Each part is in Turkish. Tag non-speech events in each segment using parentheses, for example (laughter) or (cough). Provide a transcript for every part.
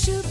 shoot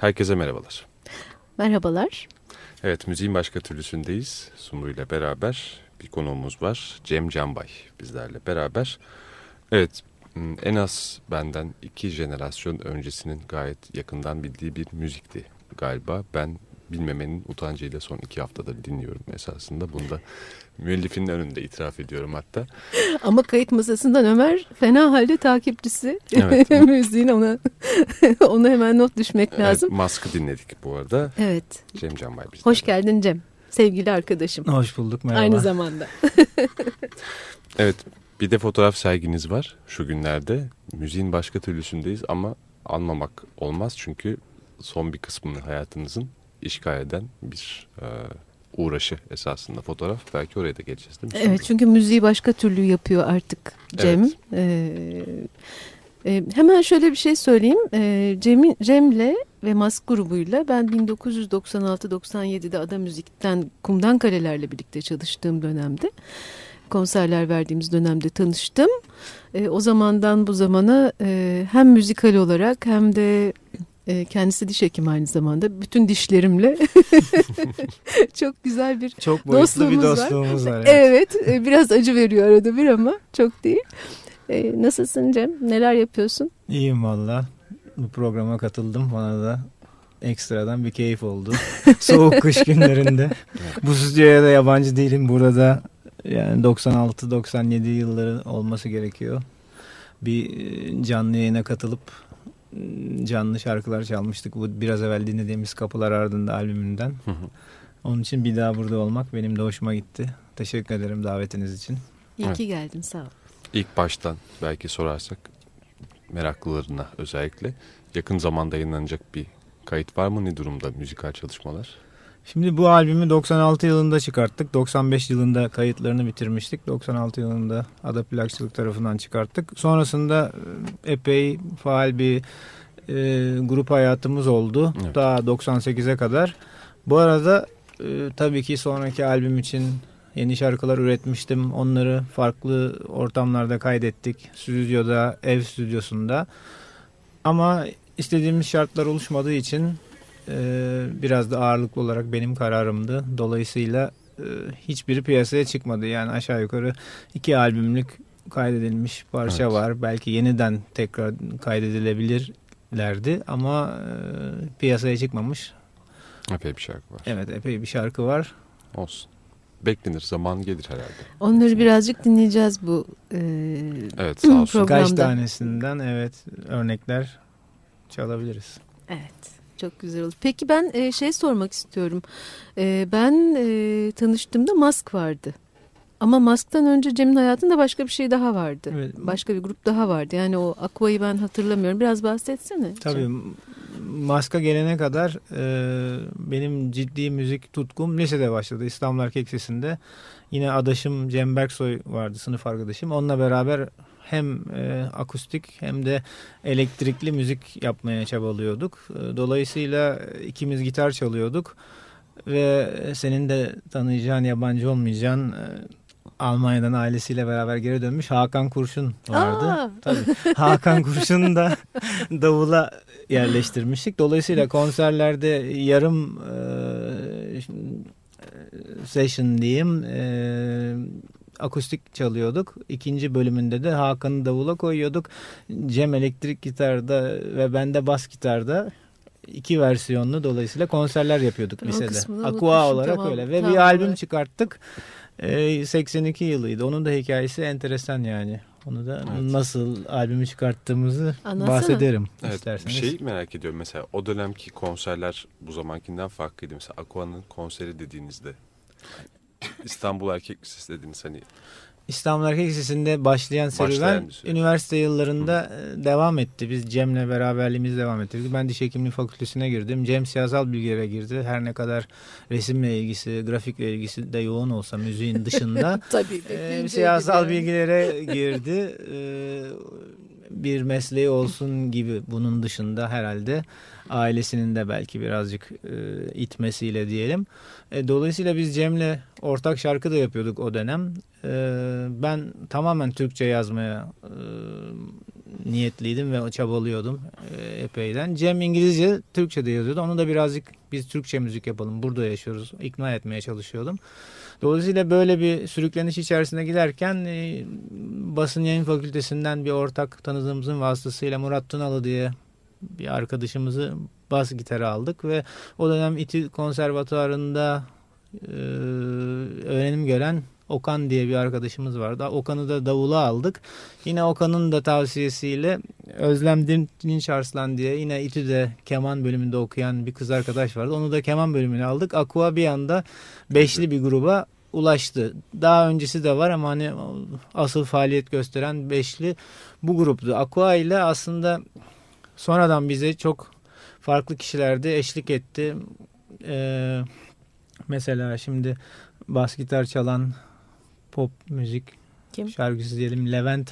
Herkese merhabalar. Merhabalar. Evet, müziğin başka türlüsündeyiz. Sumru ile beraber bir konuğumuz var. Cem Canbay bizlerle beraber. Evet, en az benden iki jenerasyon öncesinin gayet yakından bildiği bir müzikti galiba. Ben bilmemenin utancıyla son iki haftadır dinliyorum esasında. Bunda müellifin önünde itiraf ediyorum hatta. (laughs) Ama kayıt masasından Ömer fena halde takipçisi. Evet. (laughs) Müziğin ona (laughs) ona hemen not düşmek lazım. Evet, Mask'ı dinledik bu arada. Evet. Cem Canbay bizden. Hoş geldin Cem. Sevgili arkadaşım. Hoş bulduk merhaba. Aynı zamanda. evet bir de fotoğraf serginiz var şu günlerde. Müziğin başka türlüsündeyiz ama anmamak olmaz çünkü son bir kısmını hayatınızın işgal eden bir e, uğraşı esasında fotoğraf. Belki oraya da geleceğiz değil mi? Evet çünkü müziği başka türlü yapıyor artık Cem. Evet. Ee, e, hemen şöyle bir şey söyleyeyim. Ee, Cem, Cem'le ve Mask grubuyla ben 1996-97'de Ada Müzik'ten Kumdan Kalelerle birlikte çalıştığım dönemde konserler verdiğimiz dönemde tanıştım. E, o zamandan bu zamana e, hem müzikal olarak hem de e, kendisi diş hekimi aynı zamanda. Bütün dişlerimle (laughs) çok güzel bir çok dostluğumuz bir dostluğumuz var. var. Evet, evet e, biraz acı veriyor arada bir ama çok değil. E, nasılsın Cem? Neler yapıyorsun? İyiyim valla. Bu programa katıldım. Bana da ekstradan bir keyif oldu. (laughs) Soğuk kış günlerinde. Bu stüdyoya da yabancı değilim. Burada da yani 96-97 yılları olması gerekiyor. Bir e, canlı yayına katılıp canlı şarkılar çalmıştık. Bu biraz evvel dinlediğimiz Kapılar Ardında albümünden. Onun için bir daha burada olmak benim de hoşuma gitti. Teşekkür ederim davetiniz için. İyi evet. ki geldin sağ ol. İlk baştan belki sorarsak meraklılarına özellikle yakın zamanda yayınlanacak bir kayıt var mı? Ne durumda müzikal çalışmalar? Şimdi bu albümü 96 yılında çıkarttık. 95 yılında kayıtlarını bitirmiştik. 96 yılında Ada Plakçılık tarafından çıkarttık. Sonrasında e, epey faal bir e, grup hayatımız oldu. Evet. Daha 98'e kadar. Bu arada e, tabii ki sonraki albüm için yeni şarkılar üretmiştim. Onları farklı ortamlarda kaydettik. Stüdyoda, ev stüdyosunda. Ama istediğimiz şartlar oluşmadığı için biraz da ağırlıklı olarak benim kararımdı. Dolayısıyla e, hiçbiri piyasaya çıkmadı. Yani aşağı yukarı iki albümlük kaydedilmiş parça evet. var. Belki yeniden tekrar kaydedilebilirlerdi ama e, piyasaya çıkmamış. Epey bir şarkı var. Evet epey bir şarkı var. Olsun. Beklenir zaman gelir herhalde. Onları birazcık dinleyeceğiz bu e, evet, sağ olsun. programda. Kaç tanesinden evet örnekler çalabiliriz. Evet. Çok güzel olur. Peki ben e, şey sormak istiyorum. E, ben e, tanıştığımda Mask vardı. Ama Mask'tan önce Cem'in hayatında başka bir şey daha vardı. Evet. Başka bir grup daha vardı. Yani o Aqua'yı ben hatırlamıyorum. Biraz bahsetsene. Tabii. Cem. Mask'a gelene kadar e, benim ciddi müzik tutkum lisede başladı. İstanbul Erkek Lisesi'nde. Yine adaşım Cem Berksoy vardı sınıf arkadaşım. Onunla beraber hem e, akustik hem de elektrikli müzik yapmaya çabalıyorduk. E, dolayısıyla ikimiz gitar çalıyorduk ve senin de tanıyacağın yabancı olmayacağın e, Almanya'dan ailesiyle beraber geri dönmüş Hakan Kurşun vardı. Tabii. Hakan Kurşun'u da (laughs) davula yerleştirmiştik. Dolayısıyla konserlerde yarım e, session diyeyim e, akustik çalıyorduk. İkinci bölümünde de Hakan'ı davula koyuyorduk. Cem elektrik gitarda ve ben de bas gitarda iki versiyonlu dolayısıyla konserler yapıyorduk lisede. Aqua olarak tamam, öyle ve tamam, bir albüm evet. çıkarttık. Ee, 82 yılıydı. Onun da hikayesi enteresan yani. Onu da evet. nasıl albümü çıkarttığımızı Anlatsana. bahsederim evet, isterseniz. Bir şey merak ediyorum mesela o dönemki konserler bu zamankinden farklıydı. Mesela Aqua'nın konseri dediğinizde İstanbul Erkek Lisesi dediniz hani. İstanbul Erkek Lisesi'nde başlayan serüven üniversite yıllarında Hı. E, devam etti. Biz Cem'le beraberliğimiz devam etti. Ben diş hekimliği fakültesine girdim. Cem siyasal bilgilere girdi. Her ne kadar resimle ilgisi, grafikle ilgisi de yoğun olsa müziğin dışında. (laughs) Tabii. E, siyasal bilgilere girdi. E, bir mesleği olsun gibi bunun dışında herhalde ailesinin de belki birazcık e, itmesiyle diyelim. E, dolayısıyla biz Cem'le ortak şarkı da yapıyorduk o dönem. E, ben tamamen Türkçe yazmaya e, niyetliydim ve çabalıyordum e, epeyden. Cem İngilizce, Türkçe de yazıyordu. Onu da birazcık biz Türkçe müzik yapalım, burada yaşıyoruz, ikna etmeye çalışıyordum. Dolayısıyla böyle bir sürükleniş içerisine giderken e, basın yayın fakültesinden bir ortak tanıdığımızın vasıtasıyla Murat Tunalı diye bir arkadaşımızı bas gitarı aldık ve o dönem İTİ konservatuarında e, öğrenim gören Okan diye bir arkadaşımız vardı. Okan'ı da davula aldık. Yine Okan'ın da tavsiyesiyle Özlem Dinç Arslan diye yine İTÜ'de keman bölümünde okuyan bir kız arkadaş vardı. Onu da keman bölümüne aldık. Aqua bir anda beşli bir gruba ulaştı. Daha öncesi de var ama hani asıl faaliyet gösteren beşli bu gruptu. Aqua ile aslında sonradan bize çok farklı kişilerde eşlik etti. Ee, mesela şimdi bas gitar çalan pop müzik Kim? şarkıcısı diyelim Levent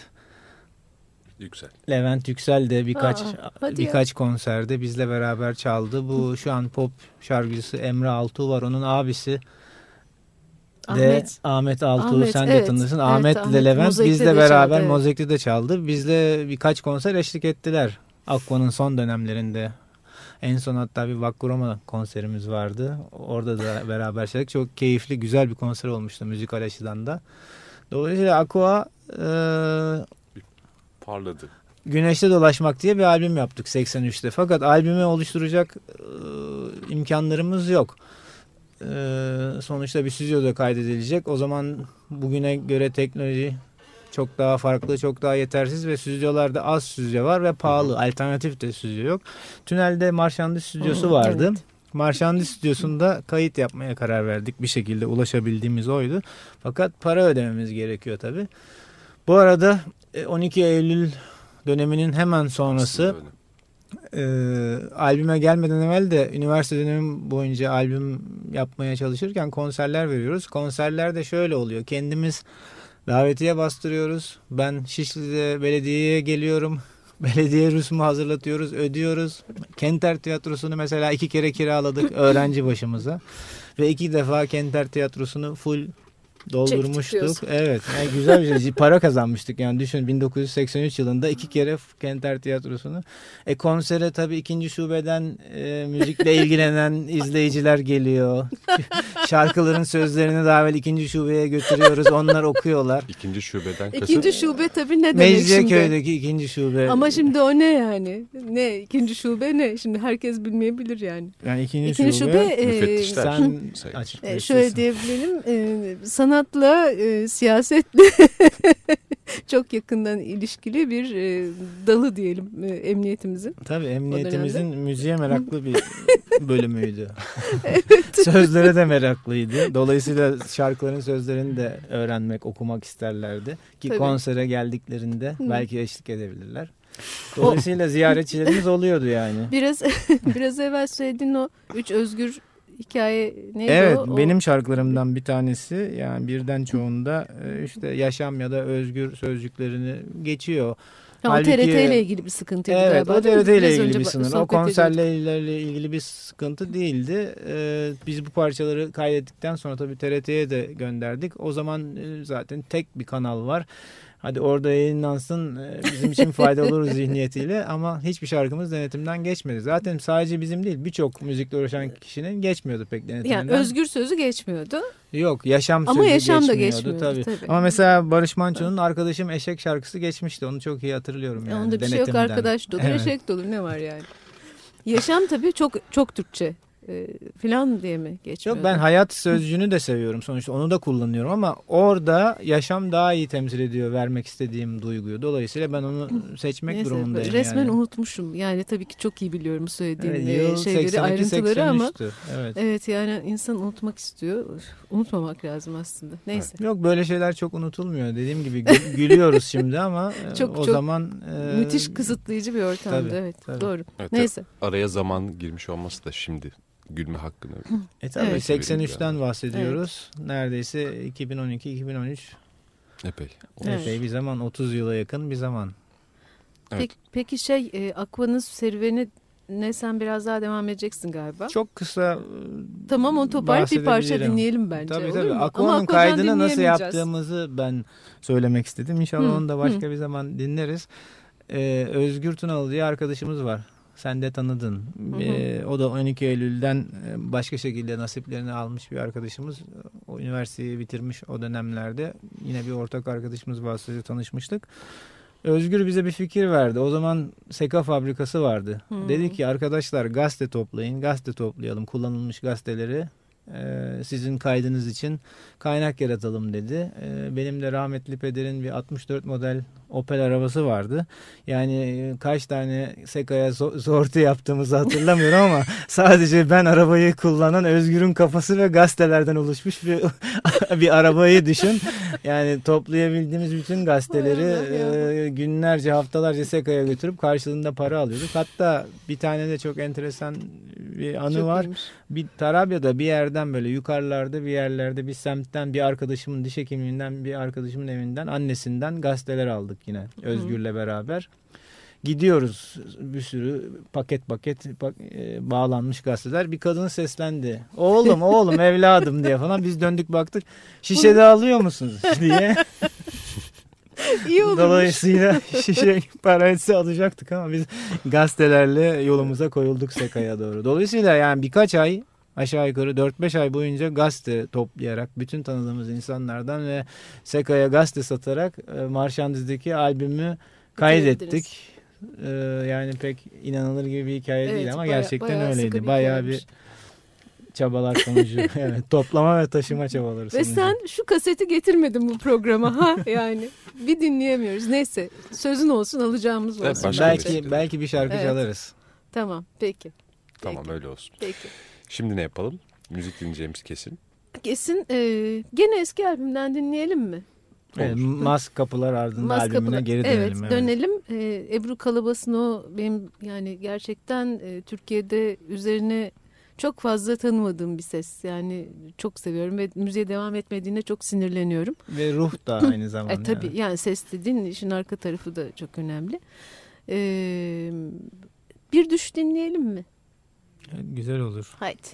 Yüksel. Levent Yüksel de birkaç Aa, birkaç konserde bizle beraber çaldı. Bu (laughs) şu an pop şarkıcısı Emre Altuğ var. Onun abisi de Ahmet Altuğ Ahmet, sen de evet. tanırsın. Evet, Ahmet Ahmet ile Levent Mozaik'te bizle de beraber çaldı, evet. Mozaik'te de çaldı. Bizle birkaç konser eşlik ettiler. Aqua'nın son dönemlerinde. En son hatta bir Vakkurama konserimiz vardı. Orada da beraber çaldık. Çok keyifli, güzel bir konser olmuştu müzikal açıdan da. Dolayısıyla Aqua e, Parladı. Güneşte Dolaşmak diye bir albüm yaptık 83'te. Fakat albümü oluşturacak e, imkanlarımız yok. E, sonuçta bir stüdyoda kaydedilecek. O zaman bugüne göre teknoloji çok daha farklı, çok daha yetersiz ve stüdyolarda az stüdyo var ve pahalı. Alternatif de stüdyo yok. Tünelde Marşandı stüdyosu vardı. evet. Marşandı stüdyosunda kayıt yapmaya karar verdik. Bir şekilde ulaşabildiğimiz oydu. Fakat para ödememiz gerekiyor tabii. Bu arada e, 12 Eylül döneminin hemen sonrası e, albüme gelmeden evvel de üniversite dönemim boyunca albüm yapmaya çalışırken konserler veriyoruz. Konserlerde şöyle oluyor. Kendimiz davetiye bastırıyoruz. Ben Şişli'de belediyeye geliyorum. (laughs) Belediye rüsmü hazırlatıyoruz, ödüyoruz. Kenter Tiyatrosu'nu mesela iki kere kiraladık (laughs) öğrenci başımıza. Ve iki defa Kenter Tiyatrosu'nu full doldurmuştuk. Evet. Yani güzel bir şey. Para kazanmıştık. Yani düşün 1983 yılında iki kere Kenter Tiyatrosu'nu. E konsere tabii ikinci şubeden e, müzikle ilgilenen (laughs) izleyiciler geliyor. (laughs) Şarkıların sözlerini daha evvel ikinci şubeye götürüyoruz. Onlar okuyorlar. İkinci şubeden kasıt. İkinci şube tabii ne demek şimdi? Mecidiyeköy'deki ikinci şube. Ama şimdi o ne yani? Ne? ikinci şube ne? Şimdi herkes bilmeyebilir yani. yani ikinci, İkinci şube, şube e, Müfettişler. sen açık. e, şöyle diyebilirim. e, sanatla e, siyasetle (laughs) çok yakından ilişkili bir e, dalı diyelim e, emniyetimizin. Tabii emniyetimizin müziğe meraklı bir (laughs) bölümüydü. (laughs) Sözlere de meraklıydı. Dolayısıyla şarkıların sözlerini de öğrenmek, okumak isterlerdi. Ki Tabii. konsere geldiklerinde Hı. belki eşlik edebilirler. Dolayısıyla ziyaretçilerimiz oluyordu yani. Biraz biraz evvel söylediğin o üç özgür hikaye neydi Evet o? O- benim şarkılarımdan bir tanesi yani birden çoğunda e, işte yaşam ya da özgür sözcüklerini geçiyor. O Halbuki- TRT ile ilgili bir sıkıntıydı Evet galiba. o değil mi? TRT ile ilgili bir sınır. O konserlerle ilgili bir sıkıntı değildi. Ee, biz bu parçaları kaydettikten sonra tabii TRT'ye de gönderdik. O zaman e, zaten tek bir kanal var. Hadi orada yayınlansın e, bizim için faydalı olur (laughs) zihniyetiyle ama hiçbir şarkımız denetimden geçmedi. Zaten sadece bizim değil birçok müzikle uğraşan kişinin geçmiyordu pek denetimden. Yani özgür sözü geçmiyordu. Yok yaşam Ama sözü yaşam da geçmiyordu geçmiyordu tabii. tabii. Ama mesela Barış Manço'nun Arkadaşım Eşek şarkısı geçmişti. Onu çok iyi hatırlıyorum yani. Onda bir şey yok denetimden. arkadaş dolu, Evet. eşek dolu ne var yani? Yaşam tabii çok çok Türkçe e, filan diye mi geçmiyor? Yok ben hayat sözcüğünü de seviyorum sonuçta onu da kullanıyorum ama orada yaşam daha iyi temsil ediyor vermek istediğim duyguyu. Dolayısıyla ben onu seçmek Neyse, durumundayım. resmen yani. unutmuşum. Yani tabii ki çok iyi biliyorum bu söylediğin Evet, e, yıl şeyleri, 82, ayrıntıları ama 83'tü. Evet. evet yani insan unutmak istiyor. Unutmamak lazım aslında. Neyse. Yok böyle şeyler çok unutulmuyor. Dediğim gibi gü- (laughs) gülüyoruz şimdi ama e, Çok, o çok zaman e, Müthiş kısıtlayıcı bir ortamdı. tabii, evet. tabii. Doğru. Evet, Neyse. Araya zaman girmiş olması da şimdi gülme hakkını (laughs) E tabii Evet. 83'ten bahsediyoruz. Neredeyse 2012-2013 epey. Evet. epey bir zaman 30 yıla yakın bir zaman. Evet. Peki, peki şey e, Aqua'nın serüveni ne sen biraz daha devam edeceksin galiba. Çok kısa e, Tamam o topar bir parça dinleyelim bence. Tabii tabii. Aqua'nın kaydını nasıl yaptığımızı ben söylemek istedim. İnşallah Hı, onu da başka bir zaman dinleriz. Ee, Özgür Tunalı diye arkadaşımız var. Sen de tanıdın. hı. Ee, o da 12 Eylül'den e, başka şekilde nasiplerini almış bir arkadaşımız. O üniversiteyi bitirmiş o dönemlerde. Yine bir ortak arkadaşımız vasıtasıyla tanışmıştık. Özgür bize bir fikir verdi. O zaman seka fabrikası vardı. Hı. Dedi ki arkadaşlar gazete toplayın. Gazete toplayalım. Kullanılmış gazeteleri. Ee, sizin kaydınız için kaynak yaratalım dedi. Ee, benim de rahmetli pederin bir 64 model Opel arabası vardı. Yani e, kaç tane Seka'ya sortu yaptığımızı hatırlamıyorum ama (laughs) sadece ben arabayı kullanan Özgür'ün kafası ve gazetelerden oluşmuş bir (laughs) bir arabayı düşün. Yani toplayabildiğimiz bütün gazeteleri e, günlerce haftalarca Seka'ya götürüp karşılığında para alıyorduk. Hatta bir tane de çok enteresan bir anı Çok var. iyiymiş. Bir Tarabya'da bir yerden böyle yukarılarda bir yerlerde bir semtten bir arkadaşımın diş hekimliğinden bir arkadaşımın evinden annesinden gazeteler aldık yine Özgür'le beraber. Gidiyoruz bir sürü paket paket pak- e, bağlanmış gazeteler. Bir kadın seslendi. Oğlum oğlum (laughs) evladım diye falan. Biz döndük baktık. Şişede alıyor musunuz (laughs) diye. İyi olmuş. Dolayısıyla şişe parası alacaktık ama biz gazetelerle yolumuza koyulduk Seka'ya doğru. Dolayısıyla yani birkaç ay aşağı yukarı 4-5 ay boyunca gazete toplayarak bütün tanıdığımız insanlardan ve Seka'ya gazete satarak e, Marşandiz'deki albümü kaydettik. E, yani pek inanılır gibi bir hikaye değil Evet, ama baya- gerçekten bayağı öyleydi. Bayağı bir çabalar sonucu. (laughs) evet, toplama ve taşıma çabaları Ve sonucu. sen şu kaseti getirmedin bu programa ha (laughs) yani. Bir dinleyemiyoruz. Neyse sözün olsun alacağımız Evet, olsun. bence. bir şey. belki belki bir şarkı Evet. çalarız. Tamam peki. Tamam Peki. öyle olsun. Peki. Şimdi ne yapalım? Müzik dinleyeceğimiz kesin. Kesin e, gene eski albümden dinleyelim mi? Evet. Mas Kapılar Ardında Mas albümüne Kapılar- geri evet, dönelim. dönelim. Ee, Ebru Kalabas'ın o benim yani gerçekten e, Türkiye'de üzerine çok fazla tanımadığım bir ses. Yani çok seviyorum ve müziğe devam etmediğine çok sinirleniyorum. Ve ruh da (laughs) aynı zamanda. E, tabii yani ses dediğin işin arka tarafı da çok önemli. Ee, bir düş dinleyelim mi? Güzel olur. Haydi.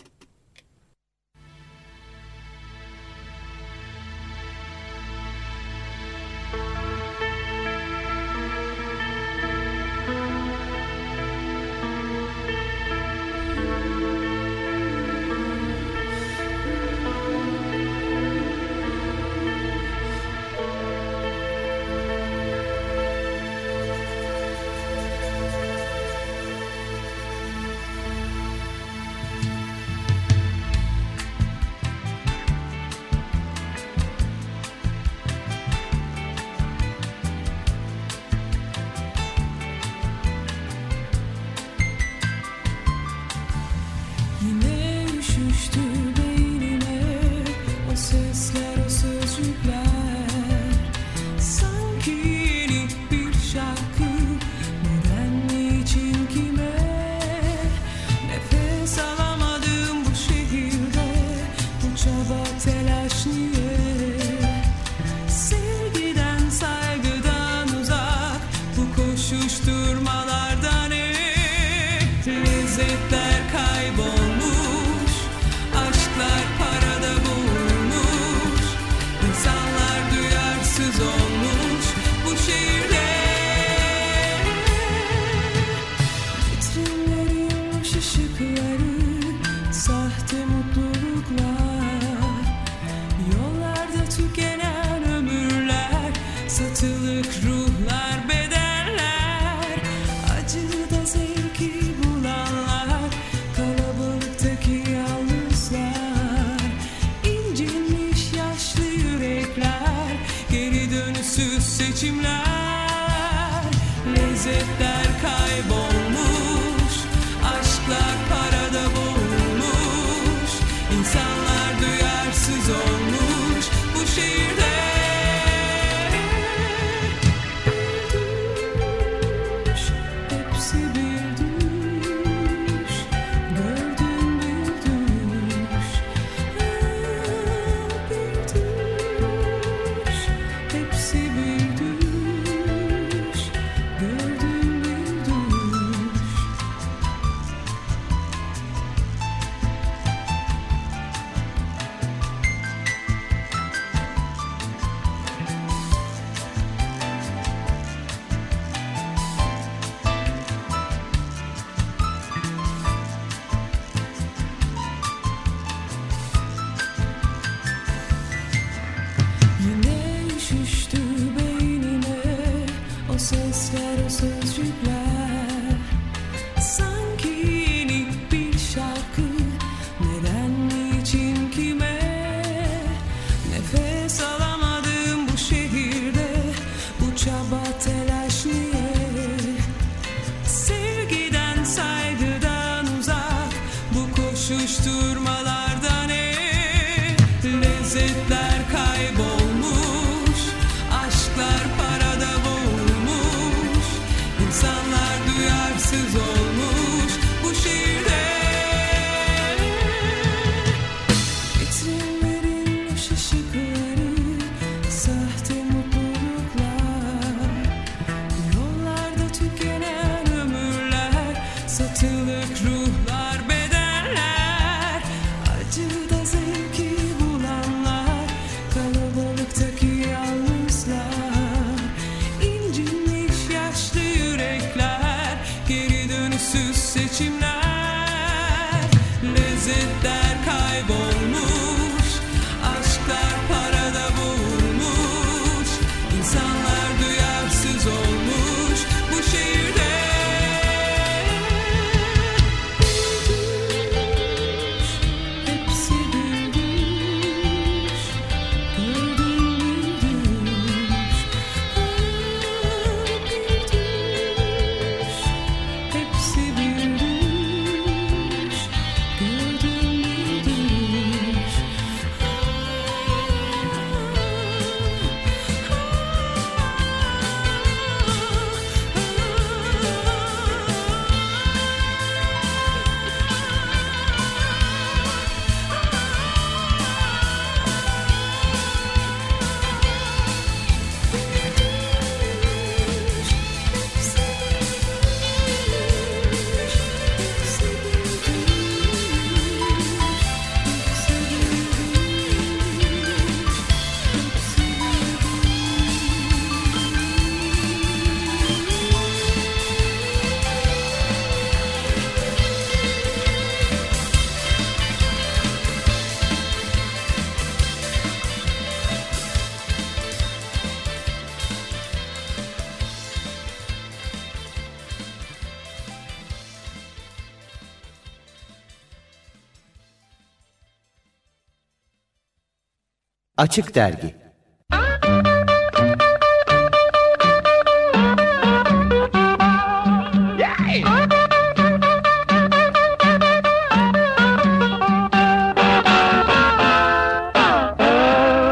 Açık Dergi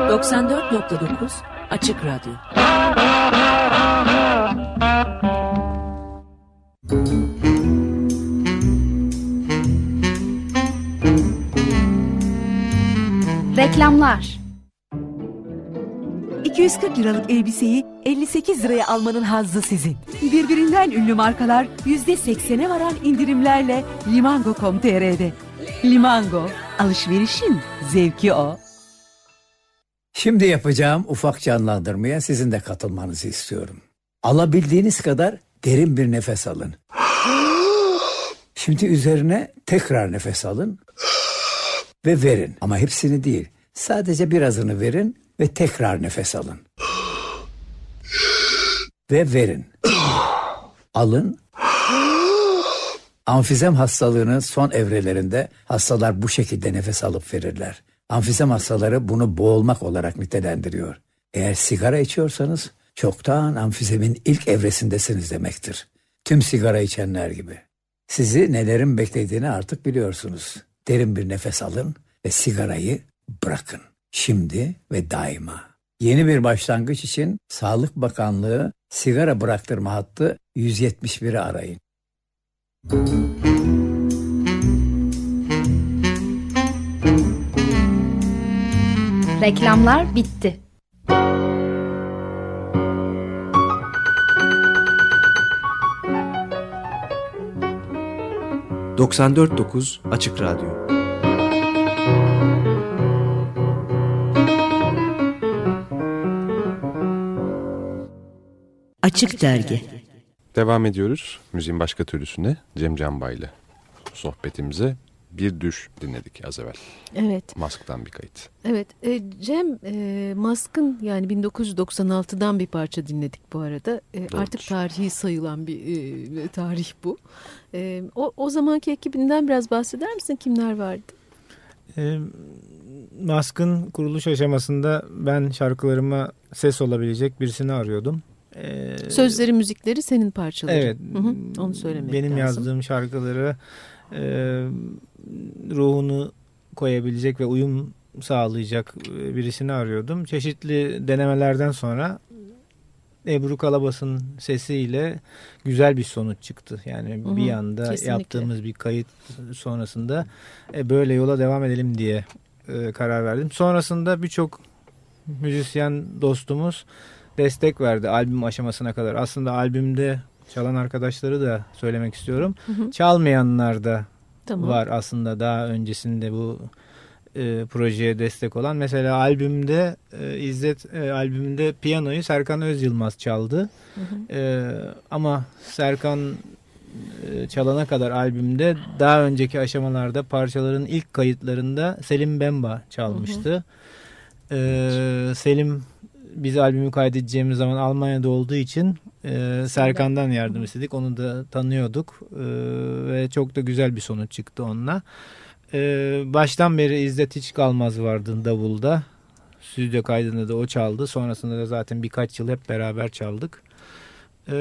...94.9 Açık Radyo. 240 liralık elbiseyi 58 liraya almanın hazzı sizin. Birbirinden ünlü markalar %80'e varan indirimlerle limango.com.tr'de. Limango, alışverişin zevki o. Şimdi yapacağım ufak canlandırmaya sizin de katılmanızı istiyorum. Alabildiğiniz kadar derin bir nefes alın. Şimdi üzerine tekrar nefes alın ve verin. Ama hepsini değil. Sadece birazını verin ve tekrar nefes alın. Ve verin. Alın. Amfizem hastalığının son evrelerinde hastalar bu şekilde nefes alıp verirler. Amfizem hastaları bunu boğulmak olarak nitelendiriyor. Eğer sigara içiyorsanız çoktan amfizemin ilk evresindesiniz demektir. Tüm sigara içenler gibi. Sizi nelerin beklediğini artık biliyorsunuz. Derin bir nefes alın ve sigarayı bırakın. Şimdi ve daima. Yeni bir başlangıç için Sağlık Bakanlığı sigara bıraktırma hattı 171'i arayın. Reklamlar bitti. ...94.9 Açık Radyo. Açık Dergi. Devam ediyoruz müziğin başka türlüsüne Cem Canbay'la sohbetimize bir düş dinledik az evvel. Evet. Mask'tan bir kayıt. Evet e, Cem e, Mask'ın yani 1996'dan bir parça dinledik bu arada. E, artık tarihi sayılan bir e, tarih bu. E, o, o zamanki ekibinden biraz bahseder misin? Kimler vardı? E, Mask'ın kuruluş aşamasında ben şarkılarıma ses olabilecek birisini arıyordum. E, Sözleri, müzikleri senin parçaların. Evet. Hı hı, onu söylemek Benim lazım. yazdığım şarkıları e, ruhunu koyabilecek ve uyum sağlayacak birisini arıyordum. Çeşitli denemelerden sonra Ebru Kalabas'ın sesiyle güzel bir sonuç çıktı. Yani Hı hı, bir anda kesinlikle. yaptığımız bir kayıt sonrasında e, böyle yola devam edelim diye e, karar verdim. Sonrasında birçok müzisyen dostumuz destek verdi albüm aşamasına kadar. Aslında albümde çalan arkadaşları da söylemek istiyorum. Hı hı. Çalmayanlar da Tamam. var aslında daha öncesinde bu e, projeye destek olan. Mesela albümde e, İzzet e, albümünde piyanoyu Serkan Özyılmaz çaldı. Hı hı. E, ama Serkan e, çalana kadar albümde daha önceki aşamalarda parçaların ilk kayıtlarında Selim Bemba çalmıştı. E, Selim biz albümü kaydedeceğimiz zaman Almanya'da olduğu için e, Serkan'dan yardım istedik. Onu da tanıyorduk E, ve çok da güzel bir sonuç çıktı onunla. E, baştan beri İzzet Hiç Kalmaz vardı davulda. Stüdyo kaydında da o çaldı. Sonrasında da zaten birkaç yıl hep beraber çaldık. E,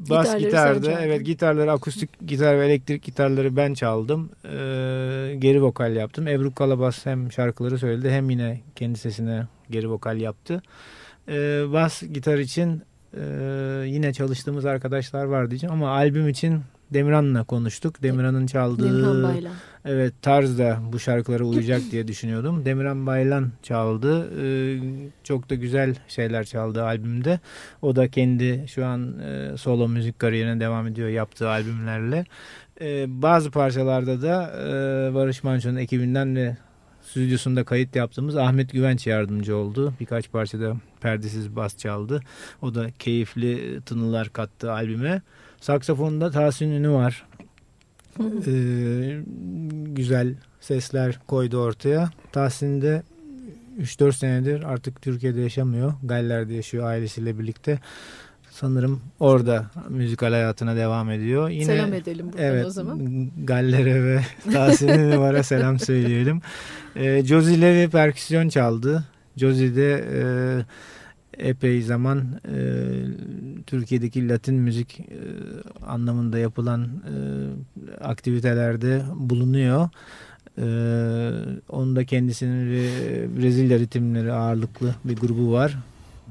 bas Gitarları gitarda evet gitarları akustik gitar ve elektrik gitarları ben çaldım. E, geri vokal yaptım. Ebru Kalabas hem şarkıları söyledi hem yine kendi sesine geri vokal yaptı. E, bas gitar için e, yine çalıştığımız arkadaşlar var diyeceğim ama albüm için Demirhan'la konuştuk. Demirhan'ın çaldığı Demirhan Baylan. Evet tarz da bu şarkılara uyacak diye düşünüyordum. Demirhan Baylan çaldı. E, çok da güzel şeyler çaldı albümde. O da kendi şu an e, solo müzik kariyerine devam ediyor yaptığı albümlerle. E, bazı parçalarda da e, Barış Manço'nun ekibinden ve stüdyosunda kayıt yaptığımız Ahmet Güvenç yardımcı oldu. Birkaç parçada perdesiz bas çaldı. O da keyifli tınılar kattı albüme. Saksafonda Tahsin Ünü var. Ee, güzel sesler koydu ortaya. Tahsin de 3-4 senedir artık Türkiye'de yaşamıyor. Galler'de yaşıyor ailesiyle birlikte. Sanırım orada müzikal hayatına devam ediyor. Yine, Selam edelim buradan evet, o zaman. Galler'e ve Tahsin Ünüvar'a (laughs) selam söyleyelim. Ee, Josie Levy perküsyon çaldı. Josie de e, epey zaman e, Türkiye'deki Latin müzik e, anlamında yapılan e, aktivitelerde bulunuyor. E, onun da kendisinin Re- Brezilya ritimleri ağırlıklı bir grubu var.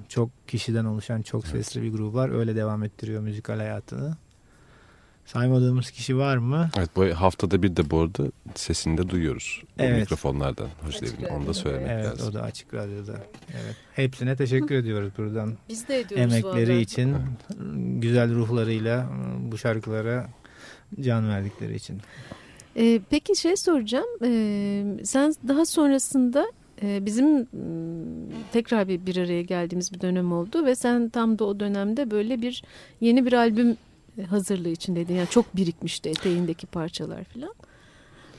Çok kişiden oluşan çok sesli bir grubu var. Öyle devam ettiriyor müzikal hayatını. Saymadığımız kişi var mı? Evet bu haftada bir de bu arada sesini de duyuyoruz. Evet. mikrofonlardan. Hoş değil. Onu da söylemek Evet lazım. o da açık radyoda. Evet. Hepsine teşekkür ediyoruz buradan. Biz de ediyoruz Emekleri için, güzel ruhlarıyla bu şarkılara can verdikleri için. Ee, peki şey soracağım. Ee, sen daha sonrasında e, bizim tekrar bir, bir araya geldiğimiz bir dönem oldu ve sen tam da o dönemde böyle bir yeni bir albüm hazırlığı içindeydin. Yani çok birikmişti eteğindeki parçalar falan.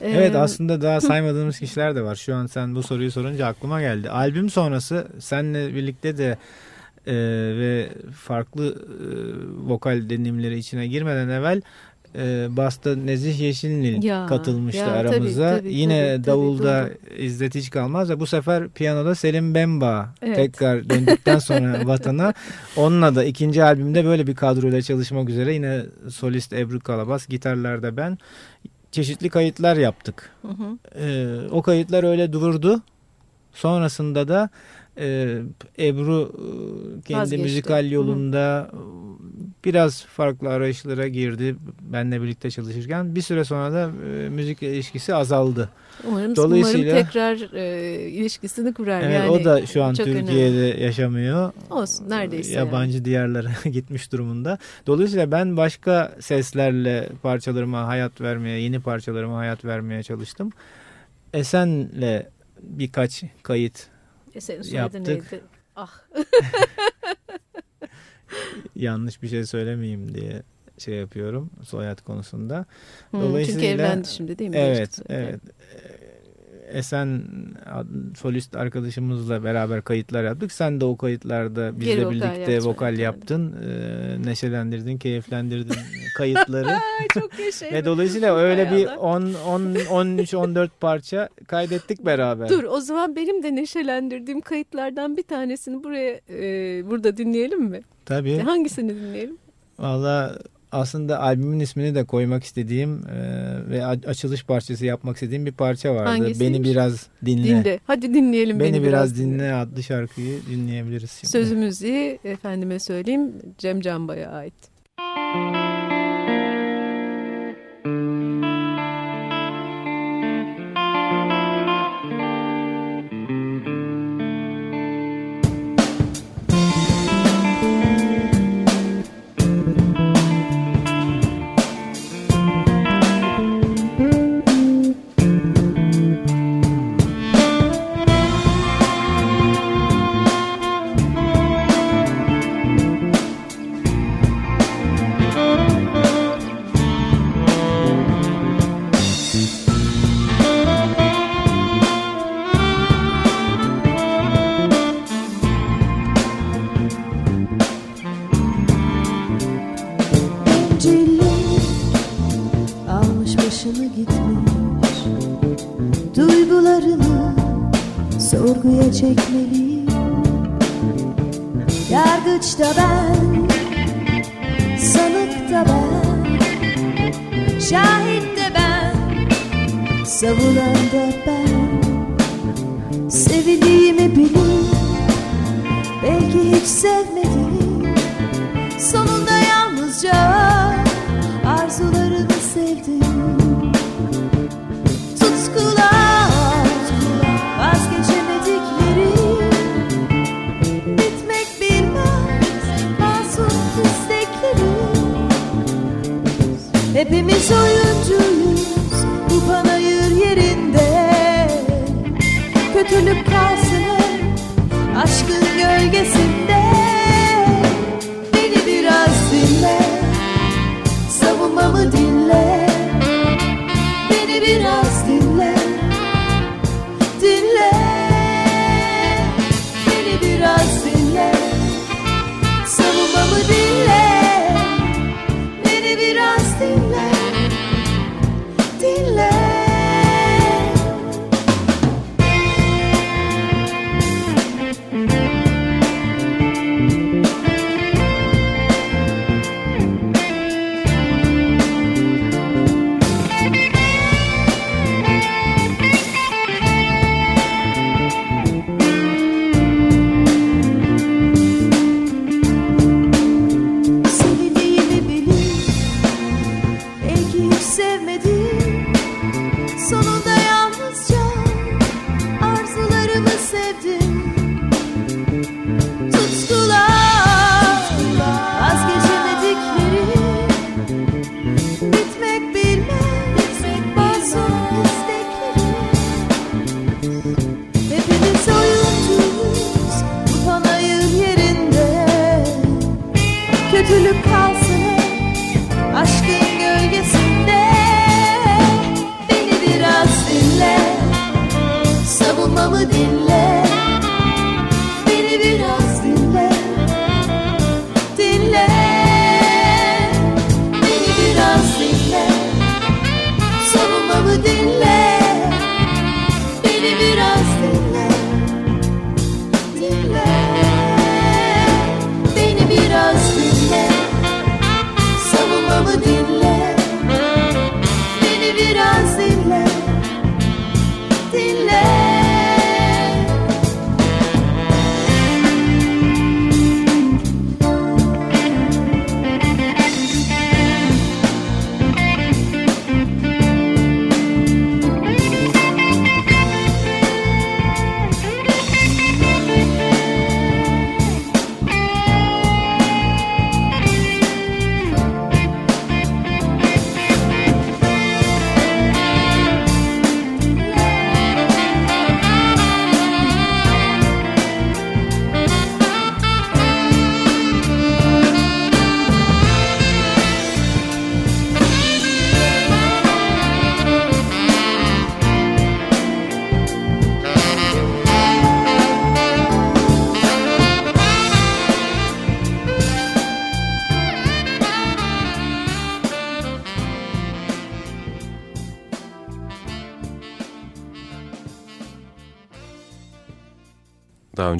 Ee, Evet aslında daha saymadığımız kişiler de var. Şu an sen bu soruyu sorunca aklıma geldi. Albüm sonrası senle birlikte de e, ve farklı e, vokal deneyimleri içine girmeden evvel e, Basta Nezih Yeşilnil Ya, katılmıştı ya, tabii, aramıza. tabii, Yine tabii, tabii, davulda İzzet hiç kalmaz ve bu sefer piyanoda Selim Bemba Evet. tekrar döndükten sonra (laughs) vatana onunla da ikinci albümde böyle bir kadroyla çalışmak üzere yine solist Ebru Kalabas, gitarlarda ben çeşitli kayıtlar yaptık. Hı hı. Ee, o kayıtlar öyle durdu. Sonrasında da e, Ebru kendi Vazgeçti. müzikal yolunda e, biraz farklı arayışlara girdi. Benle birlikte çalışırken bir süre sonra da e, müzik ilişkisi azaldı. Umarım, Dolayısıyla- umarım tekrar e, ilişkisini kurar. Evet, yani o da şu an Türkiye'de önemli. yaşamıyor. Olsun neredeyse. yani. Yabancı diyarlara (laughs) gitmiş durumunda. Dolayısıyla ben başka seslerle parçalarıma hayat vermeye, yeni parçalarıma hayat vermeye çalıştım. Esen'le birkaç kayıt E, senin soyadın yaptık. neydi? Ah. (laughs) yanlış bir şey söylemeyeyim diye şey yapıyorum soyad konusunda. Hmm, Dolayısıyla- Çünkü evlendi şimdi değil mi? Evet, Geçti. evet. Esen solist arkadaşımızla beraber kayıtlar yaptık. Sen de o kayıtlarda bizle vokal birlikte yaptın, vokal yaptın. Ee, neşelendirdin, keyiflendirdin (laughs) kayıtları. Ay çok. Ve dolayısıyla öyle bir Hay 10 10 13 14 parça kaydettik beraber. Dur o zaman benim de neşelendirdiğim kayıtlardan bir tanesini buraya e, burada dinleyelim mi? Tabii. Hangisini dinleyelim? Valla aslında albümün ismini de koymak istediğim e, ve açılış parçası yapmak istediğim bir parça vardı. Hangisiymiş? Beni biraz dinle. Dinle. Hadi dinleyelim Beni, beni, biraz dinle adlı şarkıyı dinleyebiliriz şimdi. Sözü müziği efendime söyleyeyim Cem Canbay'a ait. Beni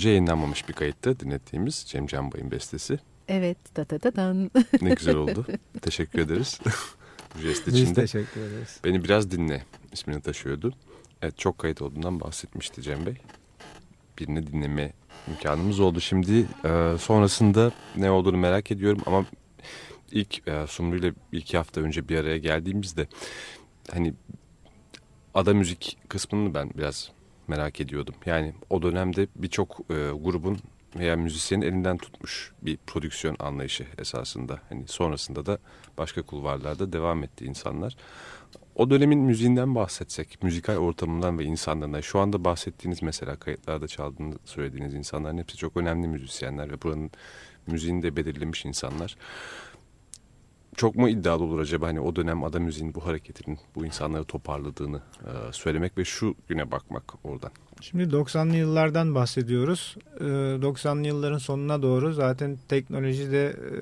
önce yayınlanmamış bir kayıtta dinlettiğimiz Cem Canbay'ın bestesi. Evet. Da da da dan. Ne güzel oldu. Teşekkür ederiz. (laughs) Bu jest Biz için de. teşekkür ederiz. Beni biraz dinle ismini taşıyordu. Evet çok kayıt olduğundan bahsetmişti Cem Bey. Birini dinleme imkanımız oldu. Şimdi e, sonrasında ne olduğunu merak ediyorum ama ilk e, Sumru ile iki hafta önce bir araya geldiğimizde hani ada müzik kısmını ben biraz merak ediyordum. Yani o dönemde birçok e, grubun veya müzisyenin elinden tutmuş bir prodüksiyon anlayışı esasında. Hani sonrasında da başka kulvarlarda devam etti insanlar. O dönemin müziğinden bahsetsek, müzikal ortamından ve insanlarından. Şu anda bahsettiğiniz mesela kayıtlarda çaldığını söylediğiniz insanların hepsi çok önemli müzisyenler ve buranın müziğini de belirlemiş insanlar. Çok mu iddialı olur acaba hani o dönem ada müziğin bu hareketinin bu insanları toparladığını e, söylemek ve şu güne bakmak oradan. Şimdi 90'lı yıllardan bahsediyoruz. Ee, 90'lı yılların sonuna doğru zaten teknoloji de e,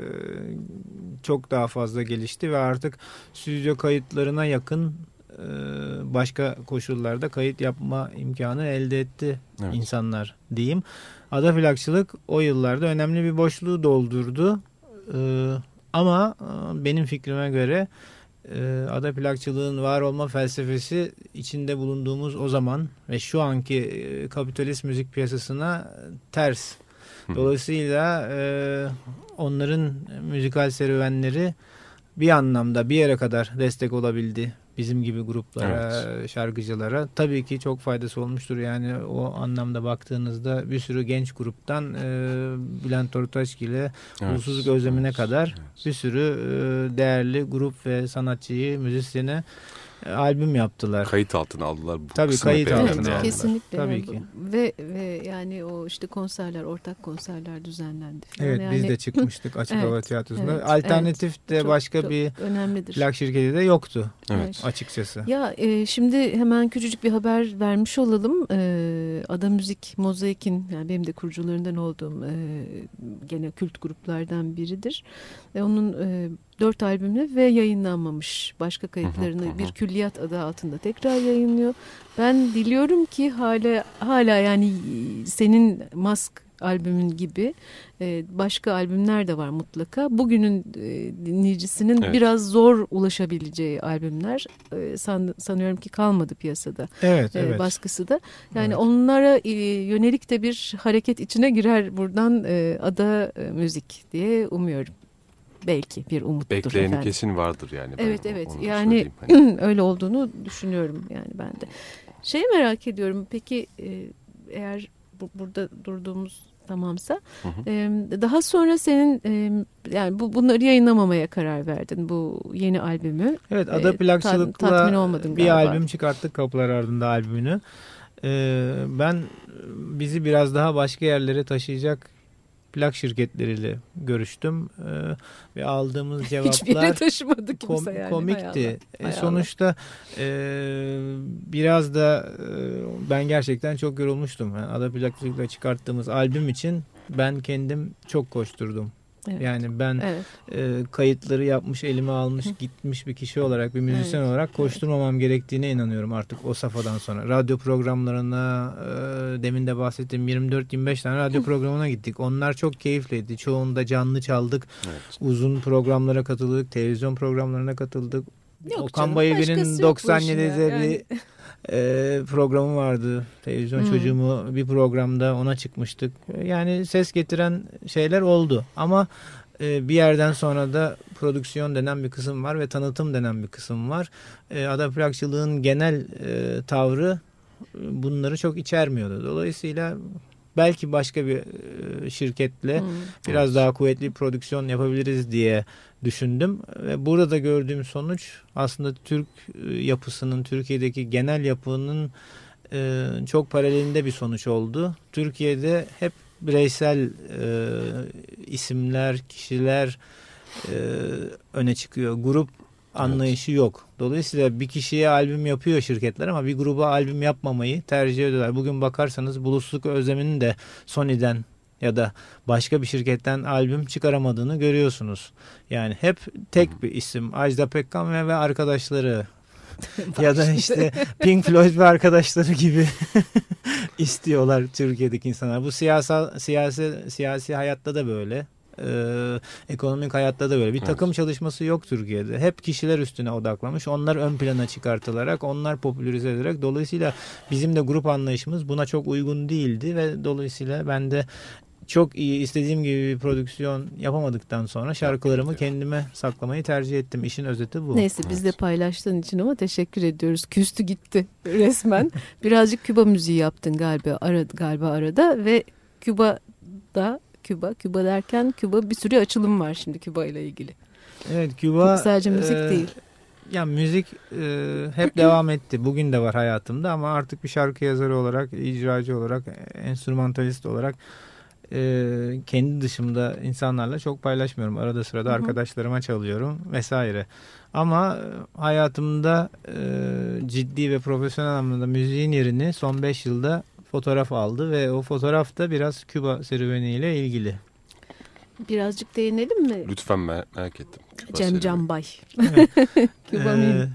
çok daha fazla gelişti ve artık stüdyo kayıtlarına yakın e, başka koşullarda kayıt yapma imkanı elde etti Evet. insanlar diyeyim. Ada plakçılık o yıllarda önemli bir boşluğu doldurdu. Ama e, benim fikrime göre e, ada plakçılığın var olma felsefesi içinde bulunduğumuz o zaman ve şu anki e, kapitalist müzik piyasasına ters. Dolayısıyla onların müzikal serüvenleri bir anlamda bir yere kadar destek olabildi bizim gibi gruplara, şarkıcılara. Tabii ki çok faydası olmuştur. Yani o anlamda baktığınızda bir sürü genç gruptan e, Bülent Ortaçgil ile Evet, Ulusuzluk Özlemi'ne evet, kadar bir sürü e, değerli grup ve sanatçıyı, müzisyeni albüm yaptılar. Kayıt altına aldılar. Bu Tabii, kayıt altına aldılar. yani. Kesinlikle. Tabii Yani ki. Ve, ve yani o işte konserler, ortak konserler düzenlendi. falan. Evet yani, biz de çıkmıştık Açık (laughs) Evet, Hava Tiyatrosu'nda. evet, Alternatif de Çok- başka çok bir önemlidir. plak şirketi de yoktu Evet. açıkçası. Ya e, şimdi hemen küçücük bir haber vermiş olalım. E, Ada Müzik Mozaik'in yani benim de kurucularından olduğum e, gene kült gruplardan biridir. E, onun e, dört albümü ve yayınlanmamış başka kayıtlarını hı hı. bir külliyat adı altında tekrar yayınlıyor. Ben diliyorum ki hala hala yani senin Mask albümün gibi e, başka albümler de var mutlaka. Bugünün e, dinleyicisinin Evet. biraz zor ulaşabileceği albümler e, san- sanıyorum ki kalmadı piyasada Evet, evet. baskısı da. Yani Evet. onlara yönelik de bir hareket içine girer buradan ada müzik diye umuyorum. Belki bir umuttur Bekleyeni efendim. kesin vardır yani. Ben Evet o- evet yani. (clears throat) Hani öyle olduğunu düşünüyorum yani ben de. Şeyi merak ediyorum peki e, eğer bu, burada durduğumuz tamamsa Hı hı. e, daha sonra senin e, yani bu bunları yayınlamamaya karar verdin bu yeni albümü. Evet E, Ada tat- Plakçılık'la olmadın bir galiba. albüm çıkarttık Kapılar Ardında albümünü. Ee, ben bizi biraz daha başka yerlere taşıyacak plak şirketleriyle görüştüm. Ee, ve aldığımız (laughs) Hiçbir yere cevaplar taşımadı kimse kom- yani. Hay komikti. Allah, E, hay sonuçta e, biraz da e, ben gerçekten çok yorulmuştum. Yani Ada Plakçılık'la çıkarttığımız albüm için ben kendim çok koşturdum. Evet. Yani ben Evet. e, kayıtları yapmış, elime almış, gitmiş bir kişi olarak, bir müzisyen Evet, olarak koşturmamam gerektiğine inanıyorum artık o safhadan sonra. Radyo programlarına, e, demin de bahsettiğim 24-25 tane radyo programına gittik. Onlar çok keyifliydi. Çoğunda canlı çaldık. Evet. Uzun programlara katıldık, televizyon programlarına katıldık. Yok Okan Bayülgen'in başkası yok bu 97'de işin bir e, programı vardı. Televizyon Hmm. çocuğumu bir programda ona çıkmıştık. Yani ses getiren şeyler oldu. Ama e, bir yerden sonra da prodüksiyon denen bir kısım var ve tanıtım denen bir kısım var. E, ada plakçılığın genel e, tavrı e, bunları çok içermiyordu. Dolayısıyla belki başka bir şirketle Hmm. biraz daha kuvvetli bir prodüksiyon yapabiliriz diye düşündüm. Ve burada da gördüğüm sonuç aslında Türk yapısının, Türkiye'deki genel yapının çok paralelinde bir sonuç oldu. Türkiye'de hep bireysel e, isimler, kişiler e, öne çıkıyor. Grup anlayışı yok. Dolayısıyla bir kişiye albüm yapıyor şirketler ama bir gruba albüm yapmamayı tercih ediyorlar. Bugün bakarsanız Bulusluk Özlemi'nin de Sony'den ya da başka bir şirketten albüm çıkaramadığını görüyorsunuz. Yani hep tek bir isim. Ajda Pekkan ve, ve arkadaşları (laughs) ya da işte Pink Floyd ve arkadaşları gibi (laughs) istiyorlar Türkiye'deki insanlar. Bu siyasal siyasi siyasi hayatta da böyle. Ee, ekonomik hayatta da böyle. Bir Evet. takım çalışması yok Türkiye'de. Hep kişiler üstüne odaklanmış. Onlar ön plana çıkartılarak, onlar popülerize edilerek. Dolayısıyla bizim de grup anlayışımız buna çok uygun değildi ve dolayısıyla ben de çok iyi istediğim gibi bir prodüksiyon yapamadıktan sonra şarkılarımı kendime saklamayı tercih ettim. İşin özeti bu. Neyse bizle paylaştığın için ama teşekkür ediyoruz. Küstü gitti (laughs) resmen. Birazcık Küba müziği yaptın galiba arada, galiba arada ve Küba'da Küba, Küba derken Küba bir sürü açılım var şimdi Küba ile ilgili. Evet Küba Sadece müzik e, değil. Ya müzik e, hep (clears throat) devam etti. Bugün de var hayatımda ama artık bir şarkı yazarı olarak, icracı olarak, enstrümantalist olarak e, kendi dışımda insanlarla çok paylaşmıyorum. Arada sırada Hı hı. arkadaşlarıma çalıyorum vesaire. Ama e, hayatımda e, ciddi ve profesyonel anlamda müziğin yerini son 5 yılda fotoğraf aldı ve o fotoğraf da biraz Küba serüveniyle ilgili. Birazcık değinelim mi? Lütfen mer- merak ettim. Küba Cem serüveni. Canbay. Evet. (laughs) Küba Ee, Mil.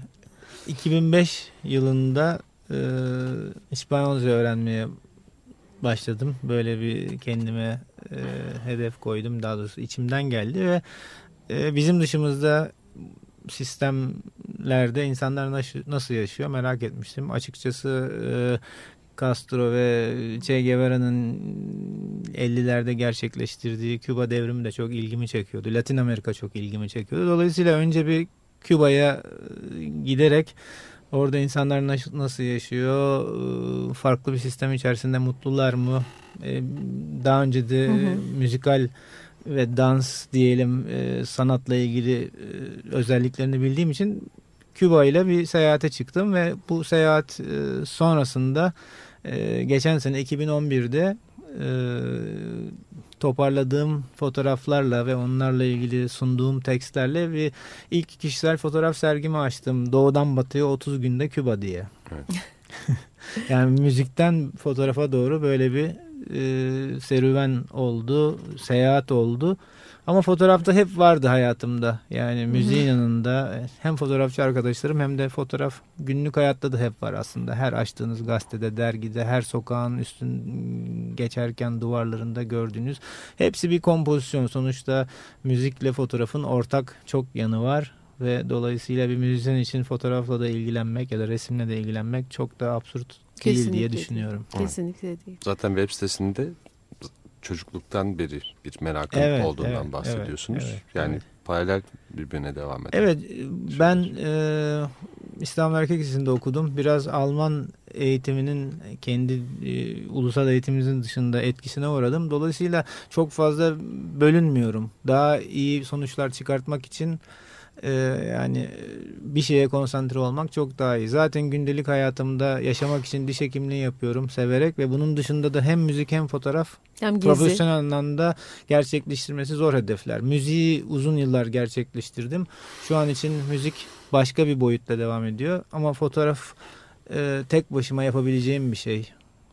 2005 yılında e, İspanyolca öğrenmeye başladım. Böyle bir kendime e, hedef koydum. Daha doğrusu içimden geldi ve e, bizim dışımızda sistemlerde insanlar nasıl, nasıl yaşıyor merak etmiştim. Açıkçası e, Castro ve Che Guevara'nın 50'lerde gerçekleştirdiği Küba devrimi de çok ilgimi çekiyordu. Latin Amerika çok ilgimi çekiyordu. Dolayısıyla önce bir Küba'ya e, giderek orada insanlar nasıl, yaşıyor, e, farklı bir sistem içerisinde mutlular mı? E, Daha önce de Hı hı. müzikal ve dans diyelim sanatla ilgili özelliklerini bildiğim için Küba ile bir seyahate çıktım ve bu seyahat e, sonrasında e, geçen sene 2011'de e, toparladığım fotoğraflarla ve onlarla ilgili sunduğum tekstlerle bir ilk kişisel fotoğraf sergimi açtım. Doğudan batıya 30 günde Küba diye. Evet. (laughs) yani müzikten fotoğrafa doğru böyle bir e, serüven oldu, seyahat oldu. Ama fotoğrafta hep vardı hayatımda. Yani müziğin yanında hem fotoğrafçı arkadaşlarım hem de fotoğraf günlük hayatta da hep var aslında. Her açtığınız gazetede, dergide, her sokağın üstün geçerken duvarlarında gördüğünüz hepsi bir kompozisyon. Sonuçta müzikle fotoğrafın ortak çok yanı var ve dolayısıyla bir müzisyen için fotoğrafla da ilgilenmek ya da resimle de ilgilenmek çok da absürt değil Kesinlikle diye değil. düşünüyorum. Kesinlikle değil. Zaten web sitesinde çocukluktan beri bir merakın Evet, olduğundan evet, bahsediyorsunuz. evet, evet, yani evet. paralel birbirine devam eden. Evet ben e, İstanbul Erkek Lisesi'nde okudum. Biraz Alman eğitiminin kendi e, ulusal eğitimimizin dışında etkisine uğradım. Dolayısıyla çok fazla bölünmüyorum. Daha iyi sonuçlar çıkartmak için e, yani bir şeye konsantre olmak çok daha iyi. Zaten gündelik hayatımda yaşamak için diş hekimliği yapıyorum severek ve bunun dışında da hem müzik hem fotoğraf Hem gezi. profesyonel anlamda gerçekleştirmesi zor hedefler. Müziği uzun yıllar gerçekleştirdim. Şu an için müzik başka bir boyutta devam ediyor ama fotoğraf e, tek başıma yapabileceğim bir şey.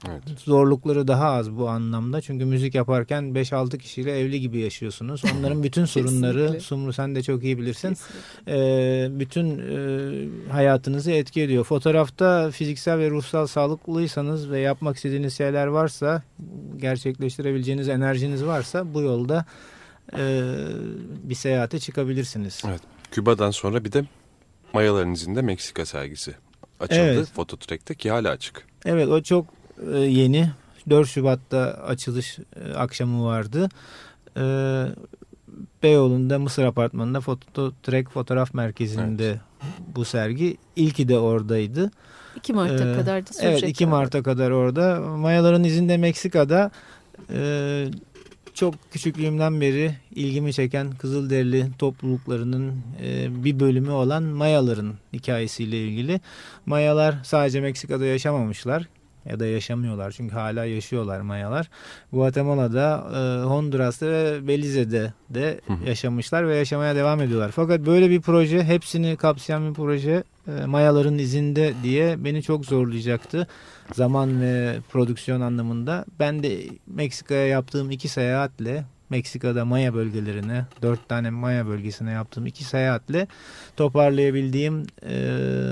Evet. Zorlukları daha az bu anlamda. Çünkü müzik yaparken 5-6 kişiyle evli gibi yaşıyorsunuz. Onların bütün (laughs) sorunları. Sumru sen de çok iyi bilirsin. Kesinlikle. e, bütün e, hayatınızı etki ediyor. Fotoğrafta fiziksel ve ruhsal sağlıklıysanız ve yapmak istediğiniz şeyler varsa, gerçekleştirebileceğiniz enerjiniz varsa bu yolda e, bir seyahate çıkabilirsiniz. Evet. Küba'dan sonra bir de Mayaların izinde Meksika sergisi açıldı. Evet. Fototrack'te ki hala açık. Evet o çok e, yeni. 4 Şubat'ta açılış e, akşamı vardı. E, Beyoğlu'nda Mısır Apartmanı'nda Foto Trek Fotoğraf Merkezi'nde bu sergi. İlki de oradaydı. 2 Mart'a Ee, kadar da sürecek. Evet 2 galiba. Mart'a kadar orada. Mayaların izinde Meksika'da e, çok küçüklüğümden beri ilgimi çeken Kızılderili topluluklarının e, bir bölümü olan Mayaların hikayesiyle ilgili. Mayalar sadece Meksika'da yaşamamışlar ya da yaşamıyorlar çünkü hala yaşıyorlar Mayalar. Guatemala'da, e, Honduras'ta ve Belize'de de Hı hı. yaşamışlar ve yaşamaya devam ediyorlar. Fakat böyle bir proje, hepsini kapsayan bir proje e, Mayaların izinde diye beni çok zorlayacaktı. Zaman ve prodüksiyon anlamında. Ben de Meksika'ya yaptığım iki seyahatle Meksika'da Maya bölgelerine, dört tane Maya bölgesine yaptığım iki seyahatle toparlayabildiğim e,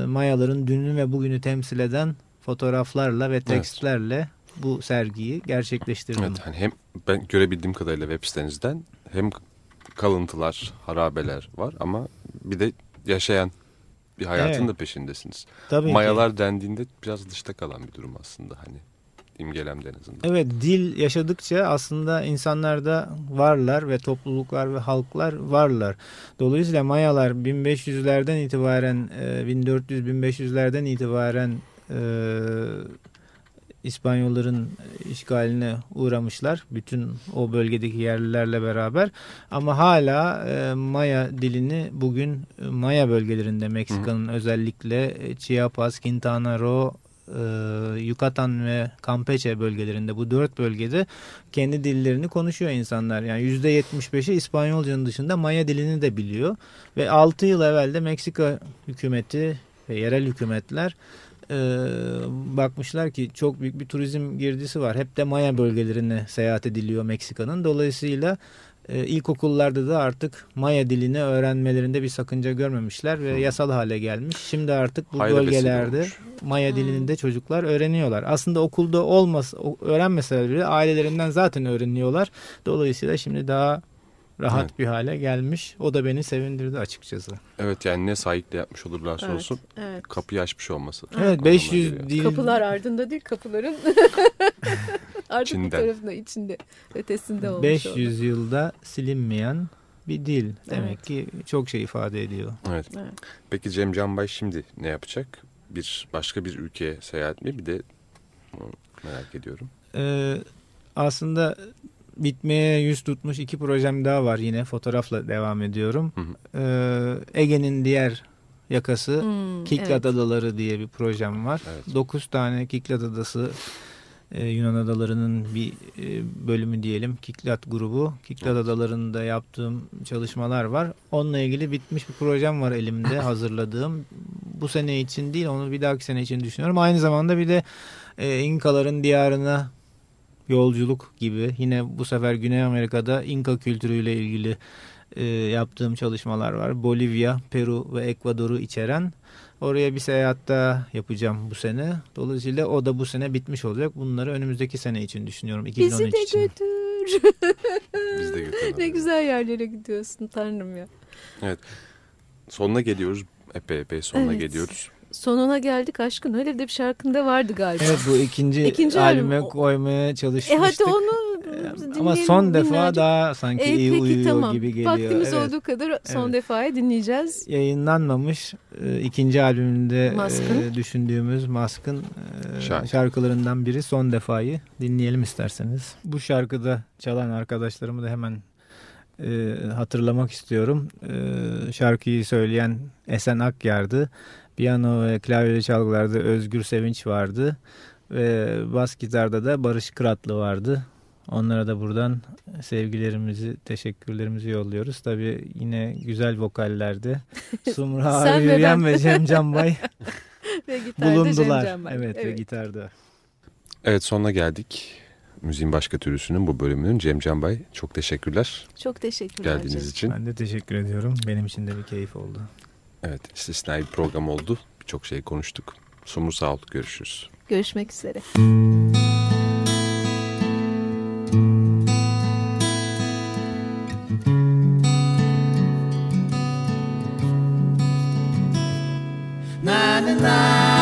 Mayaların dününü ve bugünü temsil eden fotoğraflarla ve tekstlerle bu sergiyi gerçekleştirdim. Evet, hani hem ben görebildiğim kadarıyla web sitenizden hem kalıntılar, harabeler var ama bir de yaşayan bir hayatın Evet. da peşindesiniz. Tabii ki. Mayalar dendiğinde biraz dışta kalan bir durum aslında hani imgelemde en azından. Evet dil yaşadıkça aslında insanlarda varlar ve topluluklar ve halklar varlar. Dolayısıyla Mayalar 1500'lerden itibaren e, 1400-1500'lerden itibaren e, İspanyolların işgaline uğramışlar. Bütün o bölgedeki yerlilerle beraber. Ama hala e, Maya dilini bugün e, Maya bölgelerinde Meksika'nın özellikle e, Chiapas, Quintana Roo, e, Yucatan ve Campeche bölgelerinde bu dört bölgede kendi dillerini konuşuyor insanlar. Yani %75'i İspanyolcanın dışında Maya dilini de biliyor. Ve 6 yıl evvel de Meksika hükümeti ve yerel hükümetler e, bakmışlar ki çok büyük bir turizm girdisi var. Hep de Maya bölgelerine seyahat ediliyor Meksika'nın. Dolayısıyla E, ilkokullarda da artık Maya dilini öğrenmelerinde bir sakınca görmemişler ve yasal hale gelmiş. Şimdi artık bu vesile bölgelerde. Maya dilini de çocuklar öğreniyorlar. Aslında okulda olmaz o- öğrenmeseler bile ailelerinden zaten öğreniyorlar. Dolayısıyla şimdi daha rahat Evet. bir hale gelmiş. O da beni sevindirdi açıkçası. Evet yani ne sahikle yapmış olurlarsa Evet, olsun evet. kapıyı açmış olması. Evet anlamına 500 geliyor. dil Kapılar ardında değil kapıların (laughs) ardı bir İçinden. tarafında içinde ötesinde olmuş 500 yılda silinmeyen bir dil. Demek Evet. ki çok şey ifade ediyor. Evet. Evet. Peki Cem Canbay şimdi ne yapacak? Bir başka bir ülkeye seyahat mi? Bir de merak ediyorum. Ee, aslında bitmeye yüz tutmuş iki projem daha var yine fotoğrafla devam ediyorum. Hı hı. Ee, Ege'nin diğer yakası Hmm, Kiklat evet. Adaları diye bir projem var. Evet. 9 tane Kiklat Adası e, Yunan adalarının bir e, bölümü diyelim. Kiklat grubu. Kiklat Adaları'nda yaptığım çalışmalar var. Onunla ilgili bitmiş bir projem var elimde (laughs) hazırladığım. Bu sene için değil onu bir dahaki sene için düşünüyorum. Aynı zamanda bir de e, İnkaların diyarına yolculuk gibi yine bu sefer Güney Amerika'da İnka kültürüyle ilgili e, yaptığım çalışmalar var. Bolivya, Peru ve Ekvador'u içeren oraya bir seyahat daha yapacağım bu sene. Dolayısıyla o da bu sene bitmiş olacak. Bunları önümüzdeki sene için düşünüyorum. 2013 Bizi de için. götür. (laughs) Biz de götürelim. ne güzel yerlere gidiyorsun tanrım ya. Sonuna geliyoruz. Epey epey sonuna Evet. geliyoruz. Sonuna geldik aşkın öyle de bir şarkında vardı galiba. Evet bu ikinci, İkinci albüme albüm. koymaya e çalışmıştık. hadi onu dinleyelim, Ama son defa minnacık. daha sanki E, iyi peki uyuyor tamam. gibi geliyor. Vaktimiz Evet. olduğu kadar son Evet. defaya dinleyeceğiz. Yayınlanmamış e, ikinci albümünde Mask'ın. e, düşündüğümüz Mask'ın e, Şarkı. şarkılarından biri son defayı dinleyelim isterseniz. Bu şarkıda çalan arkadaşlarımı da hemen e, hatırlamak istiyorum. E, şarkıyı söyleyen Esen Akyar'dı. Piyano ve klavyeli çalgılarda Özgür Sevinç vardı. Ve bas gitarda da Barış Kıratlı vardı. Onlara da buradan sevgilerimizi, teşekkürlerimizi yolluyoruz. Tabii yine güzel vokallerde (laughs) Sumra ve Yürüyen ve Cem Canbay (laughs) Ve bulundular. Cem Can var. Evet, ve gitarda. Evet sonuna geldik. Müziğin başka türlüsünün bu bölümünün Cem Canbay çok teşekkürler Çok teşekkürler. geldiğiniz Cem. için. Ben de teşekkür ediyorum. Benim için de bir keyif oldu. Evet istisnai bir program oldu. Birçok şey konuştuk. Sumur sağ ol. Görüşürüz. Görüşmek üzere. Adresler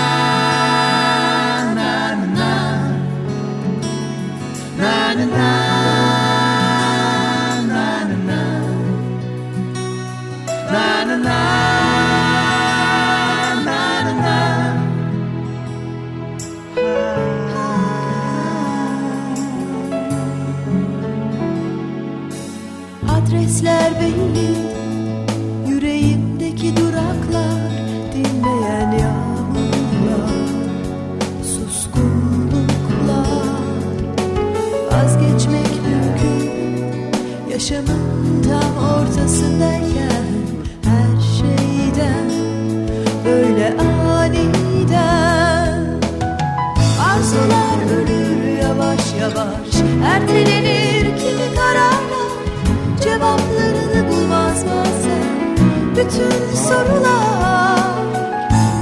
Bütün sorular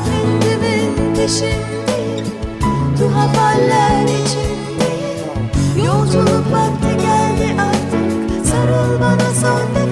Kendimin peşindeyim Tuhaf haller içindeyim Yolculuk vakti geldi artık Sarıl bana son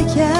ortasındayken her